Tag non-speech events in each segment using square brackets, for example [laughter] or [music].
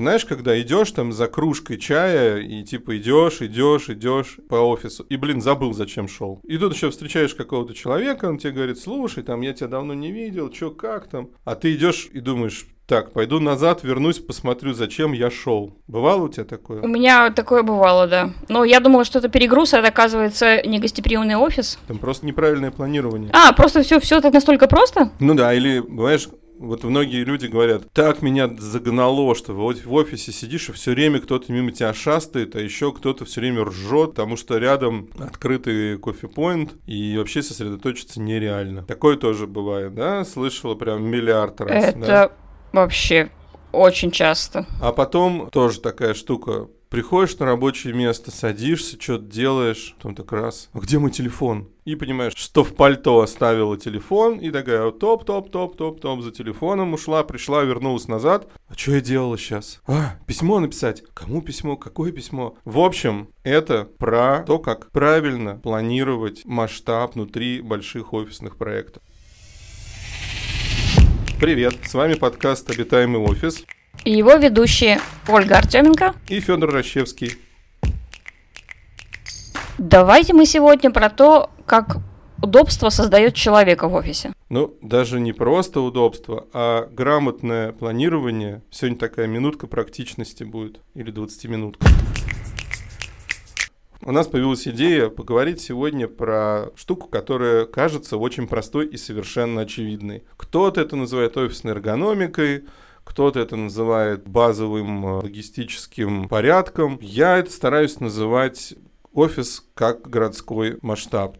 знаешь, когда идешь там за кружкой чая, и типа идешь, идешь, идешь по офису, и, блин, забыл, зачем шел. И тут еще встречаешь какого-то человека, он тебе говорит, слушай, там, я тебя давно не видел, что как там. А ты идешь и думаешь, так, пойду назад, вернусь, посмотрю, зачем я шел. Бывало у тебя такое? У меня такое бывало, да. Но я думала, что это перегруз, а это оказывается не гостеприимный офис. Там просто неправильное планирование. А, просто все, все так настолько просто? Ну да, или, знаешь, вот многие люди говорят, так меня загнало, что вот в офисе сидишь, и все время кто-то мимо тебя шастает, а еще кто-то все время ржет, потому что рядом открытый кофе-поинт, и вообще сосредоточиться нереально. Такое тоже бывает, да? Слышала прям миллиард раз. Это да? Вообще, очень часто. А потом тоже такая штука. Приходишь на рабочее место, садишься, что-то делаешь, потом так раз, а где мой телефон? И понимаешь, что в пальто оставила телефон, и такая топ-топ-топ-топ-топ за телефоном ушла, пришла, вернулась назад. А что я делала сейчас? А, письмо написать. Кому письмо? Какое письмо? В общем, это про то, как правильно планировать масштаб внутри больших офисных проектов. Привет, с вами подкаст «Обитаемый офис». И его ведущие Ольга Артеменко и Федор Рощевский. Давайте мы сегодня про то, как удобство создает человека в офисе. Ну, даже не просто удобство, а грамотное планирование. Сегодня такая минутка практичности будет, или 20-минутка. У нас появилась идея поговорить сегодня про штуку, которая кажется очень простой и совершенно очевидной. Кто-то это называет офисной эргономикой, кто-то это называет базовым э, логистическим порядком. Я это стараюсь называть офис как городской масштаб.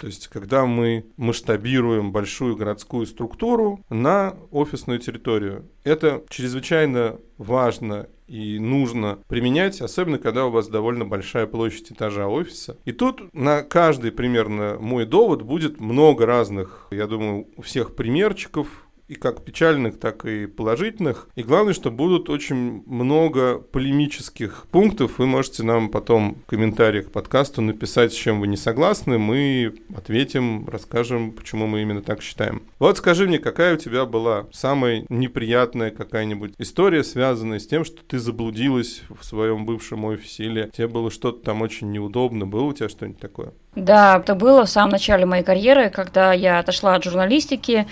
То есть, когда мы масштабируем большую городскую структуру на офисную территорию, это чрезвычайно важно и нужно применять, особенно когда у вас довольно большая площадь этажа офиса. И тут на каждый примерно мой довод будет много разных, я думаю, у всех примерчиков, и как печальных, так и положительных. И главное, что будут очень много полемических пунктов. Вы можете нам потом в комментариях к подкасту написать, с чем вы не согласны. Мы ответим, расскажем, почему мы именно так считаем. Вот скажи мне, какая у тебя была самая неприятная какая-нибудь история, связанная с тем, что ты заблудилась в своем бывшем офисе, или тебе было что-то там очень неудобно, было у тебя что-нибудь такое? Да, это было в самом начале моей карьеры, когда я отошла от журналистики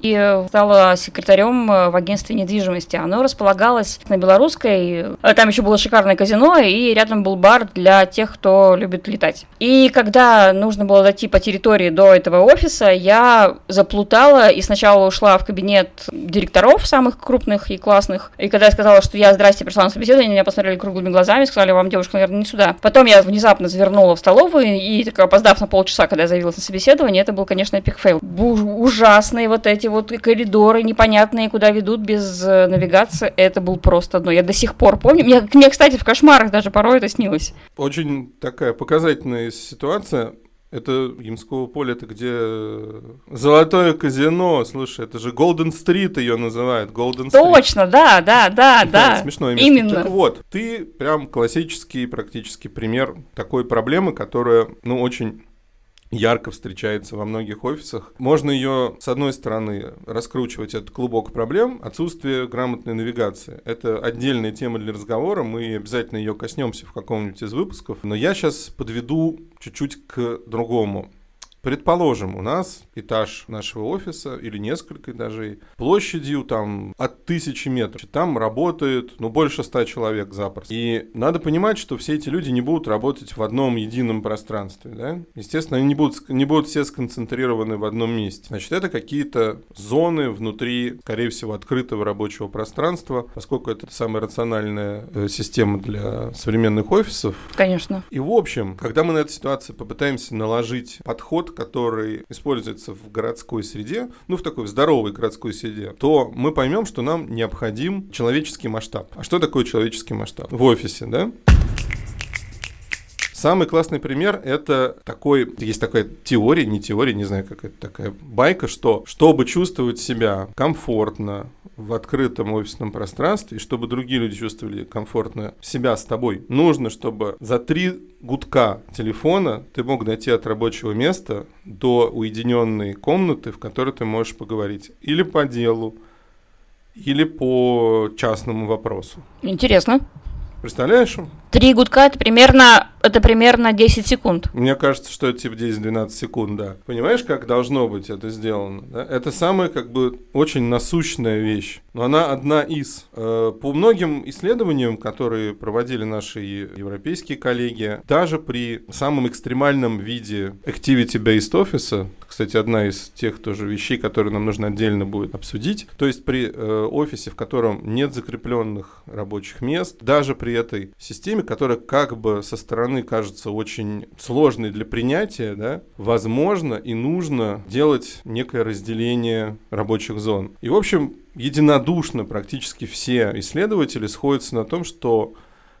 и стала секретарем э, в агентстве недвижимости. Оно располагалось на Белорусской, э, там еще было шикарное казино, и рядом был бар для тех, кто любит летать. И когда нужно было дойти по территории до этого офиса, я заплутала и сначала ушла в кабинет директоров самых крупных и классных. И когда я сказала, что я, здрасте, пришла на собеседование, меня посмотрели круглыми глазами, сказали, вам, девушка, наверное, не сюда. Потом я внезапно завернула в столовую и такая опоздав на полчаса, когда я заявилась на собеседование, это был, конечно, epic fail. Ужасные вот эти вот коридоры непонятные, куда ведут без э, навигации, это был просто одно. Я до сих пор помню. Мне, мне, кстати, в кошмарах даже порой это снилось. Очень такая показательная ситуация. Это Ямского поля, это где э, Золотое казино. Слушай, это же Голден Стрит ее называют. Golden Точно, Street. да, да, да, да. Смешное место. Именно. Так вот, ты прям классический практически пример такой проблемы, которая, ну, очень ярко встречается во многих офисах. Можно ее, с одной стороны, раскручивать этот клубок проблем, отсутствие грамотной навигации. Это отдельная тема для разговора, мы обязательно ее коснемся в каком-нибудь из выпусков. Но я сейчас подведу чуть-чуть к другому. Предположим, у нас этаж нашего офиса или несколько этажей площадью там от тысячи метров. Там работает ну больше ста человек запросто. И надо понимать, что все эти люди не будут работать в одном едином пространстве. Да? Естественно, они не будут, не будут все сконцентрированы в одном месте. Значит, это какие-то зоны внутри, скорее всего, открытого рабочего пространства, поскольку это самая рациональная э, система для современных офисов. Конечно. И в общем, когда мы на эту ситуацию попытаемся наложить подход, который используется в городской среде, ну, в такой здоровой городской среде, то мы поймем, что нам необходим человеческий масштаб. А что такое человеческий масштаб? В офисе, да? Самый классный пример – это такой, есть такая теория, не теория, не знаю, как это такая байка, что чтобы чувствовать себя комфортно в открытом офисном пространстве, и чтобы другие люди чувствовали комфортно себя с тобой, нужно, чтобы за три гудка телефона ты мог дойти от рабочего места до уединенной комнаты, в которой ты можешь поговорить или по делу, или по частному вопросу. Интересно. Представляешь? Три гудка это примерно, это примерно 10 секунд. Мне кажется, что это типа 10-12 секунд, да. Понимаешь, как должно быть это сделано? Да? Это самая как бы очень насущная вещь. Но она одна из. Э, по многим исследованиям, которые проводили наши европейские коллеги, даже при самом экстремальном виде activity-based офиса, кстати, одна из тех тоже вещей, которые нам нужно отдельно будет обсудить. То есть при э, офисе, в котором нет закрепленных рабочих мест, даже при этой системе, которая как бы со стороны кажется очень сложной для принятия, да, возможно и нужно делать некое разделение рабочих зон. И, в общем, единодушно практически все исследователи сходятся на том, что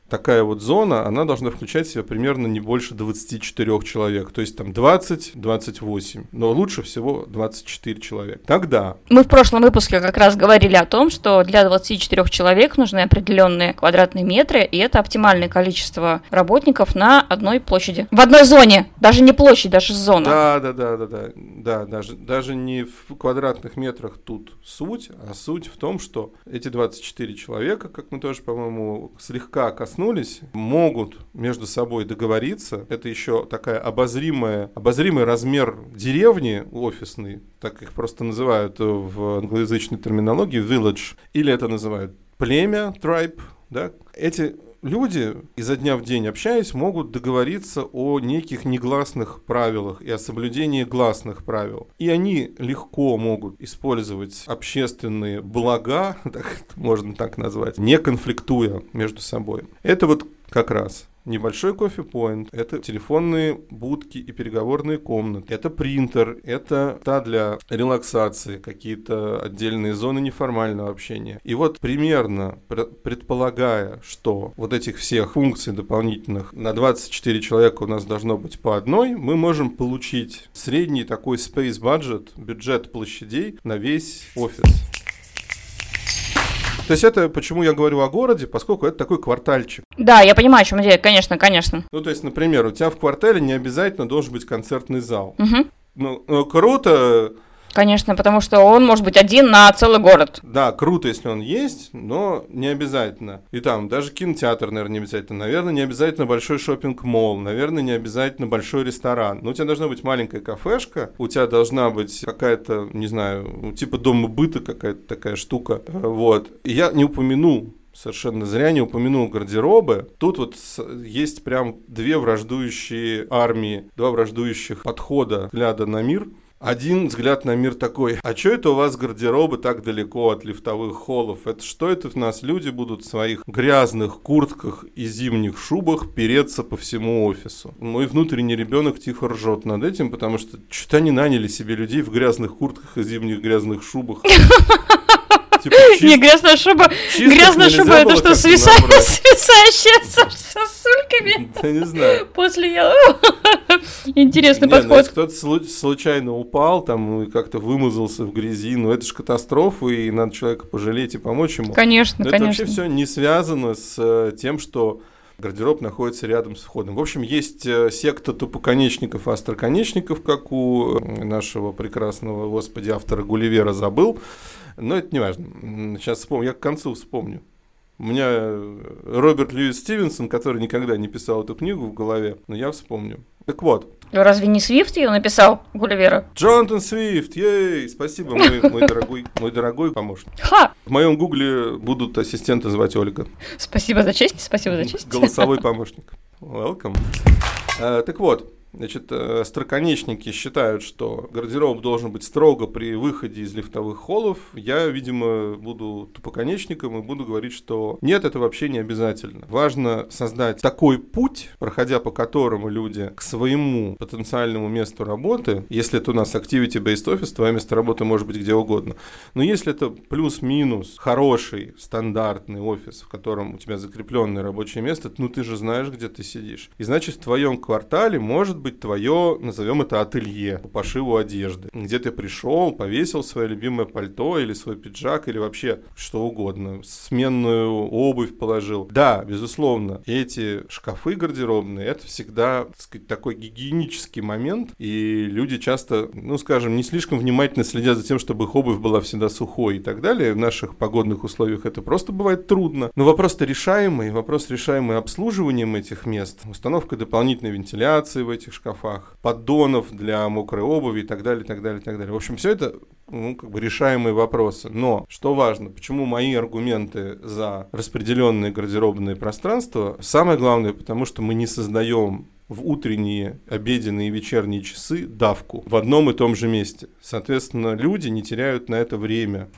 такая вот зона, она должна включать в себя примерно не больше 24 человек. То есть там 20-28, но лучше всего 24 человека. Тогда... Мы в прошлом выпуске как раз говорили о том, что для 24 человек нужны определенные квадратные метры, и это оптимальное количество работников на одной площади. В одной зоне, даже не площадь, даже зона. Да, да, да, да, да, да, даже, даже не в квадратных метрах тут суть, а суть в том, что эти 24 человека, как мы тоже, по-моему, слегка коснулись, коснулись, могут между собой договориться. Это еще такая обозримая, обозримый размер деревни офисной, так их просто называют в англоязычной терминологии, village, или это называют племя, tribe, да, эти люди, изо дня в день общаясь, могут договориться о неких негласных правилах и о соблюдении гласных правил. И они легко могут использовать общественные блага, [laughs] так, можно так назвать, не конфликтуя между собой. Это вот как раз небольшой кофе-поинт, это телефонные будки и переговорные комнаты, это принтер, это та для релаксации, какие-то отдельные зоны неформального общения. И вот примерно предполагая, что вот этих всех функций дополнительных на 24 человека у нас должно быть по одной, мы можем получить средний такой space budget, бюджет площадей на весь офис. То есть это почему я говорю о городе, поскольку это такой квартальчик. Да, я понимаю, о чем идея, конечно, конечно. Ну, то есть, например, у тебя в квартале не обязательно должен быть концертный зал. Угу. Ну, ну, круто, Конечно, потому что он может быть один на целый город. Да, круто, если он есть, но не обязательно. И там даже кинотеатр, наверное, не обязательно. Наверное, не обязательно большой шопинг-молл. Наверное, не обязательно большой ресторан. Но у тебя должна быть маленькая кафешка, у тебя должна быть какая-то, не знаю, типа дома быта какая-то такая штука. Вот. И я не упомянул совершенно зря не упомянул гардеробы. Тут вот есть прям две враждующие армии, два враждующих подхода взгляда на мир. Один взгляд на мир такой, а что это у вас гардеробы так далеко от лифтовых холлов? Это что это у нас люди будут в своих грязных куртках и зимних шубах переться по всему офису? Мой внутренний ребенок тихо ржет над этим, потому что что-то они наняли себе людей в грязных куртках и зимних грязных шубах. [laughs] Типа, [laughs] не, грязная шуба. Грязная шуба это что, [laughs] свисающая с сосульками? Да не знаю. После я... [laughs] Интересный ну, подход. Кто-то случайно упал там и как-то вымазался в грязи, ну это же катастрофа, и надо человека пожалеть и помочь ему. Конечно, конечно. Это вообще все не связано с э, тем, что гардероб находится рядом с входом. В общем, есть э, секта тупоконечников остроконечников, как у э, нашего прекрасного, господи, автора Гулливера забыл. Но это не важно. Сейчас вспомню, я к концу вспомню. У меня э, Роберт Льюис Стивенсон, который никогда не писал эту книгу в голове, но я вспомню. Так вот. Разве не Свифт ее написал, Гулливера? Джонатан Свифт, ей! Спасибо, мой, [laughs] мой, дорогой, мой дорогой помощник. Ха! В моем гугле будут ассистенты звать Ольга. Спасибо за честь, спасибо за честь. Голосовой [laughs] помощник. Welcome. А, так вот, Значит, э, строконечники считают, что гардероб должен быть строго при выходе из лифтовых холлов. Я, видимо, буду тупоконечником и буду говорить, что нет, это вообще не обязательно. Важно создать такой путь, проходя по которому люди к своему потенциальному месту работы, если это у нас activity-based office, твое место работы может быть где угодно, но если это плюс-минус хороший, стандартный офис, в котором у тебя закрепленное рабочее место, ну ты же знаешь, где ты сидишь. И значит, в твоем квартале может быть твое, назовем это ателье по пошиву одежды, где ты пришел, повесил свое любимое пальто или свой пиджак или вообще что угодно, сменную обувь положил. Да, безусловно, эти шкафы гардеробные, это всегда, так сказать, такой гигиенический момент, и люди часто, ну, скажем, не слишком внимательно следят за тем, чтобы их обувь была всегда сухой и так далее. В наших погодных условиях это просто бывает трудно. Но вопрос-то решаемый, вопрос решаемый обслуживанием этих мест, установкой дополнительной вентиляции в этих шкафах, поддонов для мокрой обуви и так далее, так далее, так далее. В общем, все это ну, как бы решаемые вопросы. Но, что важно, почему мои аргументы за распределенные гардеробные пространства, самое главное, потому что мы не создаем в утренние, обеденные и вечерние часы давку в одном и том же месте. Соответственно, люди не теряют на это время.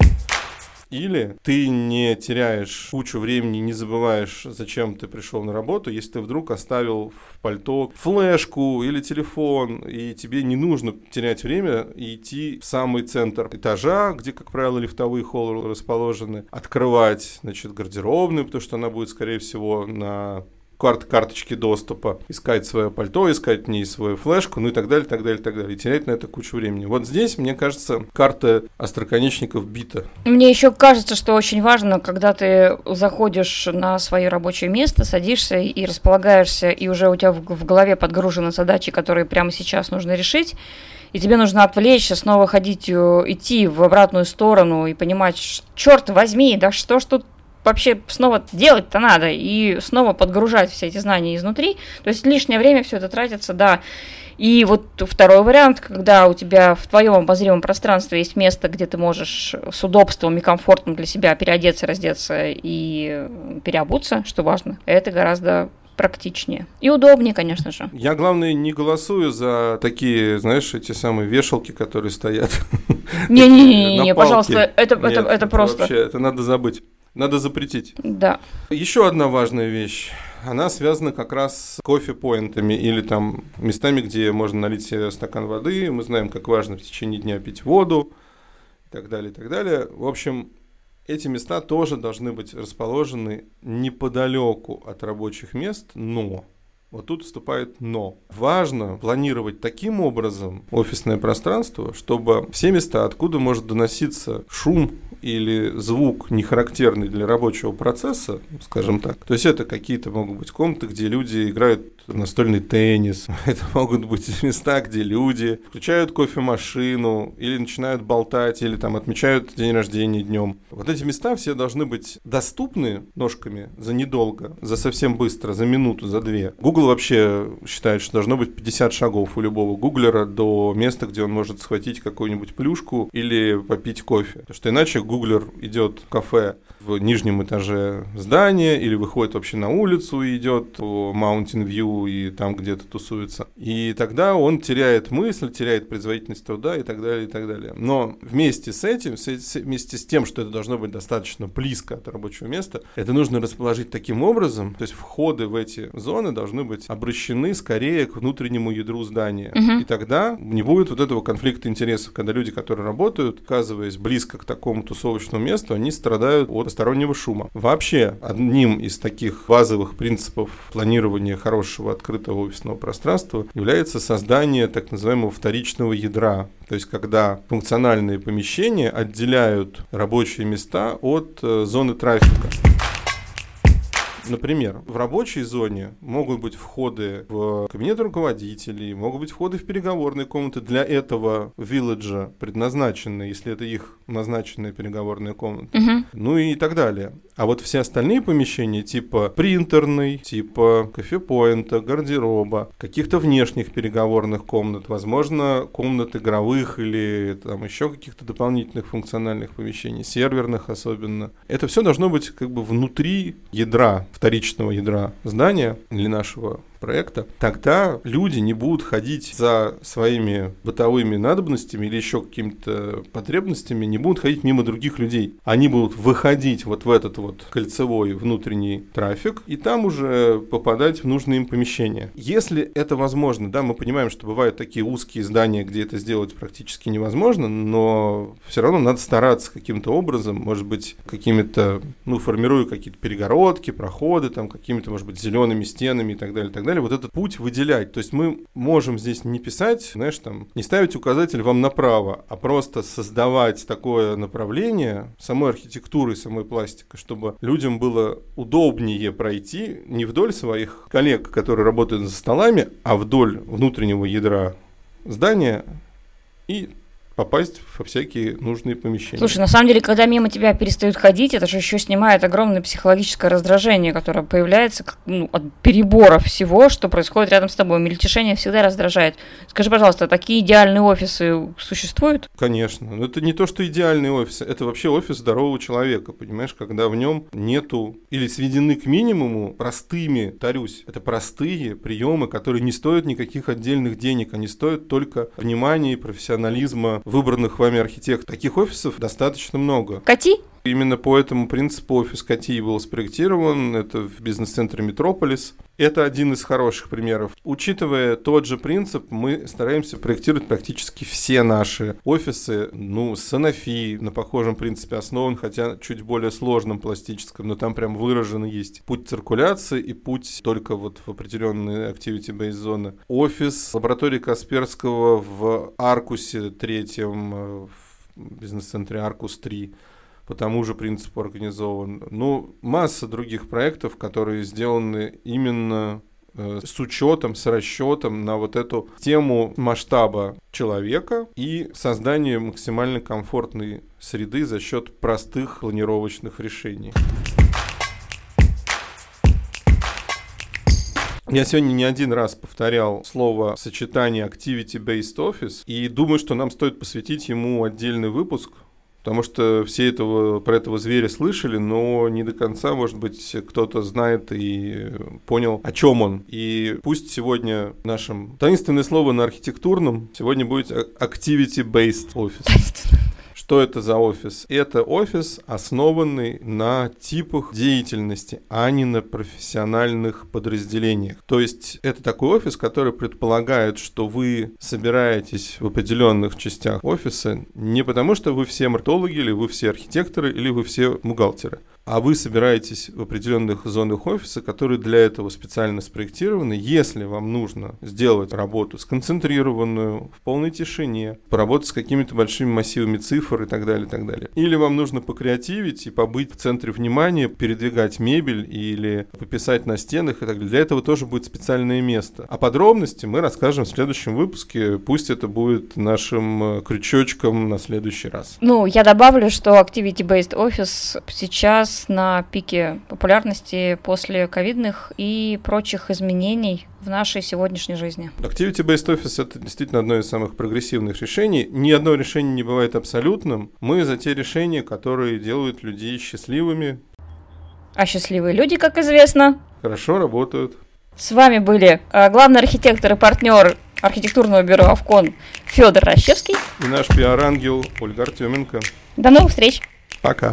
Или ты не теряешь кучу времени, не забываешь, зачем ты пришел на работу, если ты вдруг оставил в пальто флешку или телефон, и тебе не нужно терять время и идти в самый центр этажа, где, как правило, лифтовые холлы расположены, открывать, значит, гардеробную, потому что она будет, скорее всего, на карт, карточки доступа, искать свое пальто, искать в ней свою флешку, ну и так далее, так далее, так далее. И терять на это кучу времени. Вот здесь, мне кажется, карта остроконечников бита. Мне еще кажется, что очень важно, когда ты заходишь на свое рабочее место, садишься и располагаешься, и уже у тебя в, голове подгружены задачи, которые прямо сейчас нужно решить, и тебе нужно отвлечься, снова ходить, э, идти в обратную сторону и понимать, черт возьми, да что ж тут вообще снова делать-то надо и снова подгружать все эти знания изнутри. То есть лишнее время все это тратится, да. И вот второй вариант, когда у тебя в твоем обозримом пространстве есть место, где ты можешь с удобством и комфортом для себя переодеться, раздеться и переобуться, что важно, это гораздо практичнее. И удобнее, конечно же. Я, главное, не голосую за такие, знаешь, эти самые вешалки, которые стоят. Не-не-не, [laughs] пожалуйста, это, это, это просто... Вообще, это надо забыть. Надо запретить. Да. Еще одна важная вещь. Она связана как раз с кофе-поинтами или там местами, где можно налить себе стакан воды. Мы знаем, как важно в течение дня пить воду и так далее, и так далее. В общем, эти места тоже должны быть расположены неподалеку от рабочих мест, но вот тут вступает но. Важно планировать таким образом офисное пространство, чтобы все места, откуда может доноситься шум или звук, не характерный для рабочего процесса, скажем так. То есть это какие-то могут быть комнаты, где люди играют настольный теннис. [laughs] Это могут быть места, где люди включают кофемашину или начинают болтать, или там отмечают день рождения днем. Вот эти места все должны быть доступны ножками за недолго, за совсем быстро, за минуту, за две. Google вообще считает, что должно быть 50 шагов у любого гуглера до места, где он может схватить какую-нибудь плюшку или попить кофе. Потому что иначе гуглер идет в кафе в нижнем этаже здания или выходит вообще на улицу и идет по Mountain View и там где-то тусуется. И тогда он теряет мысль, теряет производительность труда и так далее, и так далее. Но вместе с этим, вместе с тем, что это должно быть достаточно близко от рабочего места, это нужно расположить таким образом, то есть входы в эти зоны должны быть обращены скорее к внутреннему ядру здания. Угу. И тогда не будет вот этого конфликта интересов, когда люди, которые работают, оказываясь близко к такому тусовочному месту, они страдают от постороннего шума. Вообще, одним из таких базовых принципов планирования хорошего открытого офисного пространства является создание так называемого вторичного ядра. То есть, когда функциональные помещения отделяют рабочие места от э, зоны трафика. Например, в рабочей зоне могут быть входы в кабинет руководителей, могут быть входы в переговорные комнаты для этого вилледжа предназначенные, если это их назначенная переговорная комната, угу. ну и так далее. А вот все остальные помещения, типа принтерной, типа кофепоинта, гардероба, каких-то внешних переговорных комнат, возможно, комнат игровых или там еще каких-то дополнительных функциональных помещений, серверных особенно. Это все должно быть как бы внутри ядра, вторичного ядра здания или нашего проекта, тогда люди не будут ходить за своими бытовыми надобностями или еще какими-то потребностями, не будут ходить мимо других людей. Они будут выходить вот в этот вот кольцевой внутренний трафик и там уже попадать в нужные им помещения. Если это возможно, да, мы понимаем, что бывают такие узкие здания, где это сделать практически невозможно, но все равно надо стараться каким-то образом, может быть, какими-то, ну, формируя какие-то перегородки, проходы, там, какими-то, может быть, зелеными стенами и так далее, и так далее, далее, вот этот путь выделять. То есть мы можем здесь не писать, знаешь, там, не ставить указатель вам направо, а просто создавать такое направление самой архитектуры, самой пластикой, чтобы людям было удобнее пройти не вдоль своих коллег, которые работают за столами, а вдоль внутреннего ядра здания и попасть во всякие нужные помещения. Слушай, на самом деле, когда мимо тебя перестают ходить, это же еще снимает огромное психологическое раздражение, которое появляется ну, от перебора всего, что происходит рядом с тобой. Мельтешение всегда раздражает. Скажи, пожалуйста, такие идеальные офисы существуют? Конечно. Но это не то, что идеальный офис, это вообще офис здорового человека, понимаешь, когда в нем нету или сведены к минимуму простыми, тарюсь, это простые приемы, которые не стоят никаких отдельных денег, они стоят только внимания и профессионализма выбранных вами архитекторов. Таких офисов достаточно много. Кати? Именно по этому принципу офис Кати был спроектирован. Это в бизнес-центре Метрополис. Это один из хороших примеров. Учитывая тот же принцип, мы стараемся проектировать практически все наши офисы. Ну, Санофи на похожем принципе основан, хотя чуть более сложном пластическом, но там прям выражен есть путь циркуляции и путь только вот в определенные activity-based зоны. Офис лаборатории Касперского в Аркусе третьем, э, в бизнес-центре Аркус 3 по тому же принципу организован. Ну, масса других проектов, которые сделаны именно э, с учетом, с расчетом на вот эту тему масштаба человека и создание максимально комфортной среды за счет простых планировочных решений. Я сегодня не один раз повторял слово сочетание Activity-Based Office, и думаю, что нам стоит посвятить ему отдельный выпуск, Потому что все этого, про этого зверя слышали, но не до конца, может быть, кто-то знает и понял, о чем он. И пусть сегодня нашим таинственное слово на архитектурном сегодня будет activity-based office. Что это за офис? Это офис, основанный на типах деятельности, а не на профессиональных подразделениях. То есть это такой офис, который предполагает, что вы собираетесь в определенных частях офиса не потому, что вы все маркетологи, или вы все архитекторы, или вы все бухгалтеры а вы собираетесь в определенных зонах офиса, которые для этого специально спроектированы. Если вам нужно сделать работу сконцентрированную, в полной тишине, поработать с какими-то большими массивами цифр и так далее, и так далее. Или вам нужно покреативить и побыть в центре внимания, передвигать мебель или пописать на стенах и так далее. Для этого тоже будет специальное место. А подробности мы расскажем в следующем выпуске. Пусть это будет нашим э, крючочком на следующий раз. Ну, я добавлю, что Activity-Based Office сейчас на пике популярности после ковидных и прочих изменений в нашей сегодняшней жизни. Activity-Based Office — это действительно одно из самых прогрессивных решений. Ни одно решение не бывает абсолютным. Мы за те решения, которые делают людей счастливыми. А счастливые люди, как известно... Хорошо работают. С вами были э, главный архитектор и партнер архитектурного бюро «Авкон» Федор Рощевский. И наш пиар-ангел Ольга Артеменко. До новых встреч. Пока.